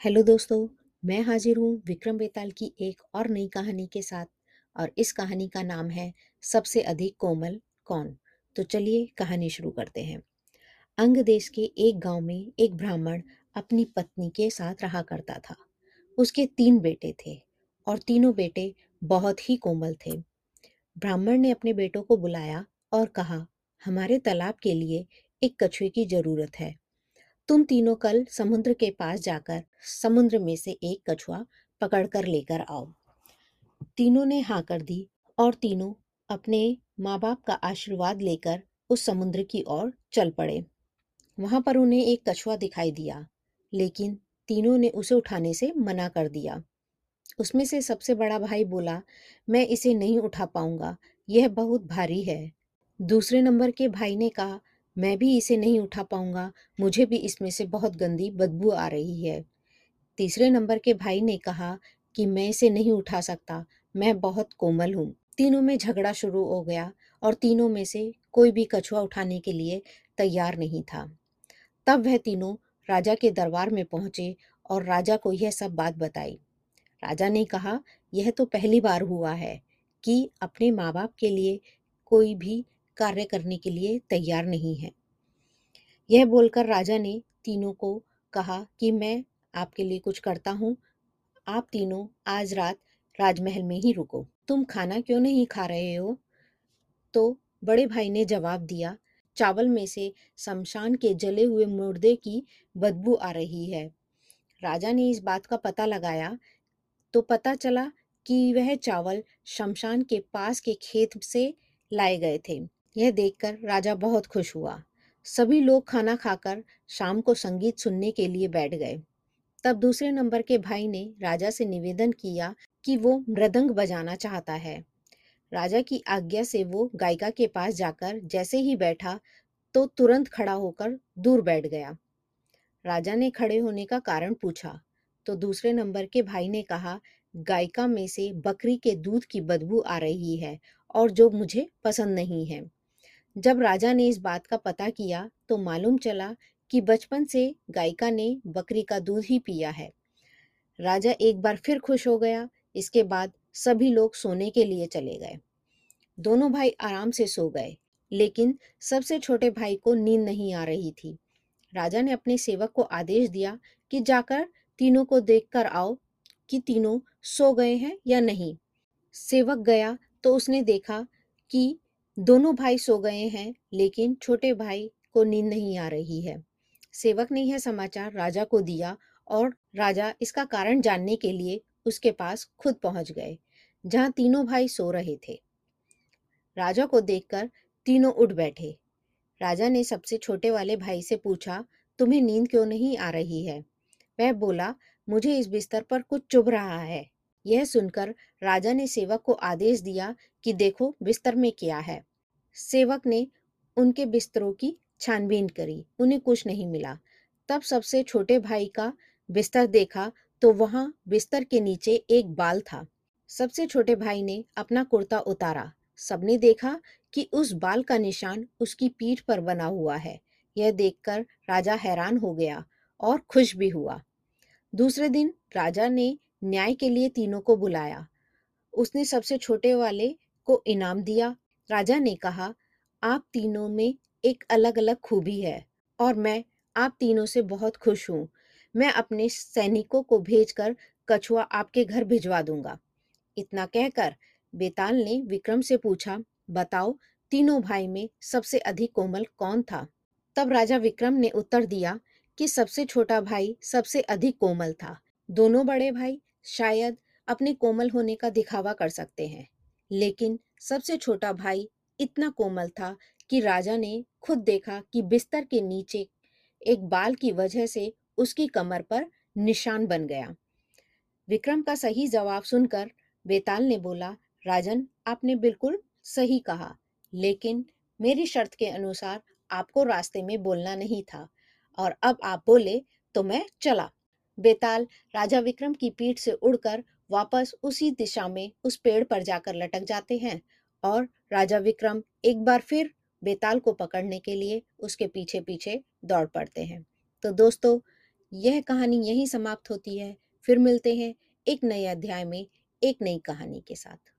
Hello दोस्तों, मैं हाजिर हूँ विक्रम बेताल की एक और नई कहानी के साथ और इस कहानी का नाम है सबसे अधिक कोमल कौन? तो चलिए कहानी शुरू करते हैं। अंग देश के एक गाँव में एक ब्राह्मण अपनी पत्नी के साथ रहा करता था। उसके तीन बेटे थे और तीनों बेटे बहुत ही कोमल थे। ब्राह्मण ने अपने बेटों को बुलाया और कहा, हमारे तालाब के लिए एक कछुए की ज़रूरत है। तुम तीनों कल समुद्र के पास जाकर समुद्र में से एक कछुआ पकड़कर लेकर आओ। तीनों ने हाँ कर दी और तीनों अपने माँ बाप का आशीर्वाद लेकर उस समुद्र की ओर चल पड़े। वहाँ पर उन्हें एक कछुआ दिखाई दिया, लेकिन तीनों ने उसे उठाने से मना कर दिया। उसमें से सबसे बड़ा भाई बोला, मैं इसे नहीं उठा पाऊँगा, यह बहुत भारी है। दूसरे नंबर के भाई ने कहा मैं भी इसे नहीं उठा पाऊँगा। मुझे भी इसमें से बहुत गंदी बदबू आ रही है। तीसरे नंबर के भाई ने कहा कि मैं इसे नहीं उठा सकता। मैं बहुत कोमल हूँ। तीनों में झगड़ा शुरू हो गया और तीनों में से कोई भी कछुआ उठाने के लिए तैयार नहीं था। तब वह तीनों राजा के दरबार में पहुँचे और राजा को यह सब बात बताई। राजा ने कहा, यह तो पहली बार हुआ है कि अपने माँ बाप के लिए कोई भी कार्य करने के लिए तैयार नहीं है। यह बोलकर राजा ने तीनों को कहा कि मैं आपके लिए कुछ करता हूँ। आप तीनों आज रात राजमहल में ही रुको। तुम खाना क्यों नहीं खा रहे हो? तो बड़े भाई ने जवाब दिया, चावल में से शमशान के जले हुए मुर्दे की बदबू आ रही है। राजा ने इस बात का पता लगाया तो पता चला कि वह चावल शमशान के पास के खेत से लाए गए थे। यह देखकर राजा बहुत खुश हुआ। सभी लोग खाना खाकर शाम को संगीत सुनने के लिए बैठ गए। तब दूसरे नंबर के भाई ने राजा से निवेदन किया कि वो मृदंग बजाना चाहता है। राजा की आज्ञा से वो गायिका के पास जाकर जैसे ही बैठा तो तुरंत खड़ा होकर दूर बैठ गया। राजा ने खड़े होने का कारण पूछा। तो दूसरे नंबर के भाई ने कहा, गायिका में से बकरी के दूध की बदबू आ रही है और जो मुझे पसंद नहीं है। जब राजा ने इस बात का पता किया तो मालूम चला कि बचपन से गायिका ने बकरी का दूध ही पिया है। राजा एक बार फिर खुश हो गया। इसके बाद सभी लोग सोने के लिए चले गए। दोनों भाई आराम से सो गए, लेकिन सबसे छोटे भाई को नींद नहीं आ रही थी। राजा ने अपने सेवक को आदेश दिया कि जाकर तीनों को देखकर आओ कि तीनों सो गए हैं या नहीं। सेवक गया तो उसने देखा कि दोनों भाई सो गए हैं, लेकिन छोटे भाई को नींद नहीं आ रही है। सेवक ने यह समाचार राजा को दिया और राजा इसका कारण जानने के लिए उसके पास खुद पहुँच गए, जहाँ तीनों भाई सो रहे थे। राजा को देखकर तीनों उठ बैठे। राजा ने सबसे छोटे वाले भाई से पूछा, तुम्हें नींद क्यों नहीं आ रही है? वह बोला, मुझे इस बिस्तर पर कुछ चुभ रहा है। यह सुनकर राजा ने सेवक को आदेश दिया कि देखो बिस्तर में क्या है। सेवक ने उनके बिस्तरों की छानबीन करी, उन्हें कुछ नहीं मिला। तब सबसे छोटे भाई का बिस्तर देखा तो वहाँ बिस्तर के नीचे एक बाल था। सबसे छोटे भाई ने अपना कुर्ता उतारा। सबने देखा कि उस बाल का निशान उसकी पीठ पर बना हुआ है। यह देखकर राजा हैरान हो गया और खुश भी हुआ। दूसरे दिन राजा ने न्याय के लिए तीनों को बुलाया। उसने सबसे छोटे वाले को इनाम दिया। राजा ने कहा, आप तीनों में एक अलग अलग खूबी है और मैं आप तीनों से बहुत खुश हूँ। मैं अपने सैनिकों को भेजकर कछुआ आपके घर भिजवा दूँगा इतना कहकर बेताल ने विक्रम से पूछा, बताओ, तीनों भाई में सबसे अधिक कोमल कौन था तब राजा विक्रम ने उत्तर दिया कि सबसे छोटा भाई सबसे अधिक कोमल था। दोनों बड़े भाई शायद अपने कोमल होने का दिखावा कर सकते हैं। लेकिन सबसे छोटा भाई इतना कोमल था कि राजा ने खुद देखा कि बिस्तर के नीचे एक बाल की वजह से उसकी कमर पर निशान बन गया। विक्रम का सही जवाब सुनकर बेताल ने बोला, राजन, आपने बिल्कुल सही कहा, लेकिन मेरी शर्त के अनुसार आपको रास्ते में बोलना नहीं था और अब आप बोले तो मैं चला। बेताल राजा विक्रम की पीठ से उड़कर वापस उसी दिशा में उस पेड़ पर जाकर लटक जाते हैं और राजा विक्रम एक बार फिर बेताल को पकड़ने के लिए उसके पीछे पीछे दौड़ पड़ते हैं तो दोस्तों यह कहानी यहीं समाप्त होती है। फिर मिलते हैं एक नए अध्याय में, एक नई कहानी के साथ।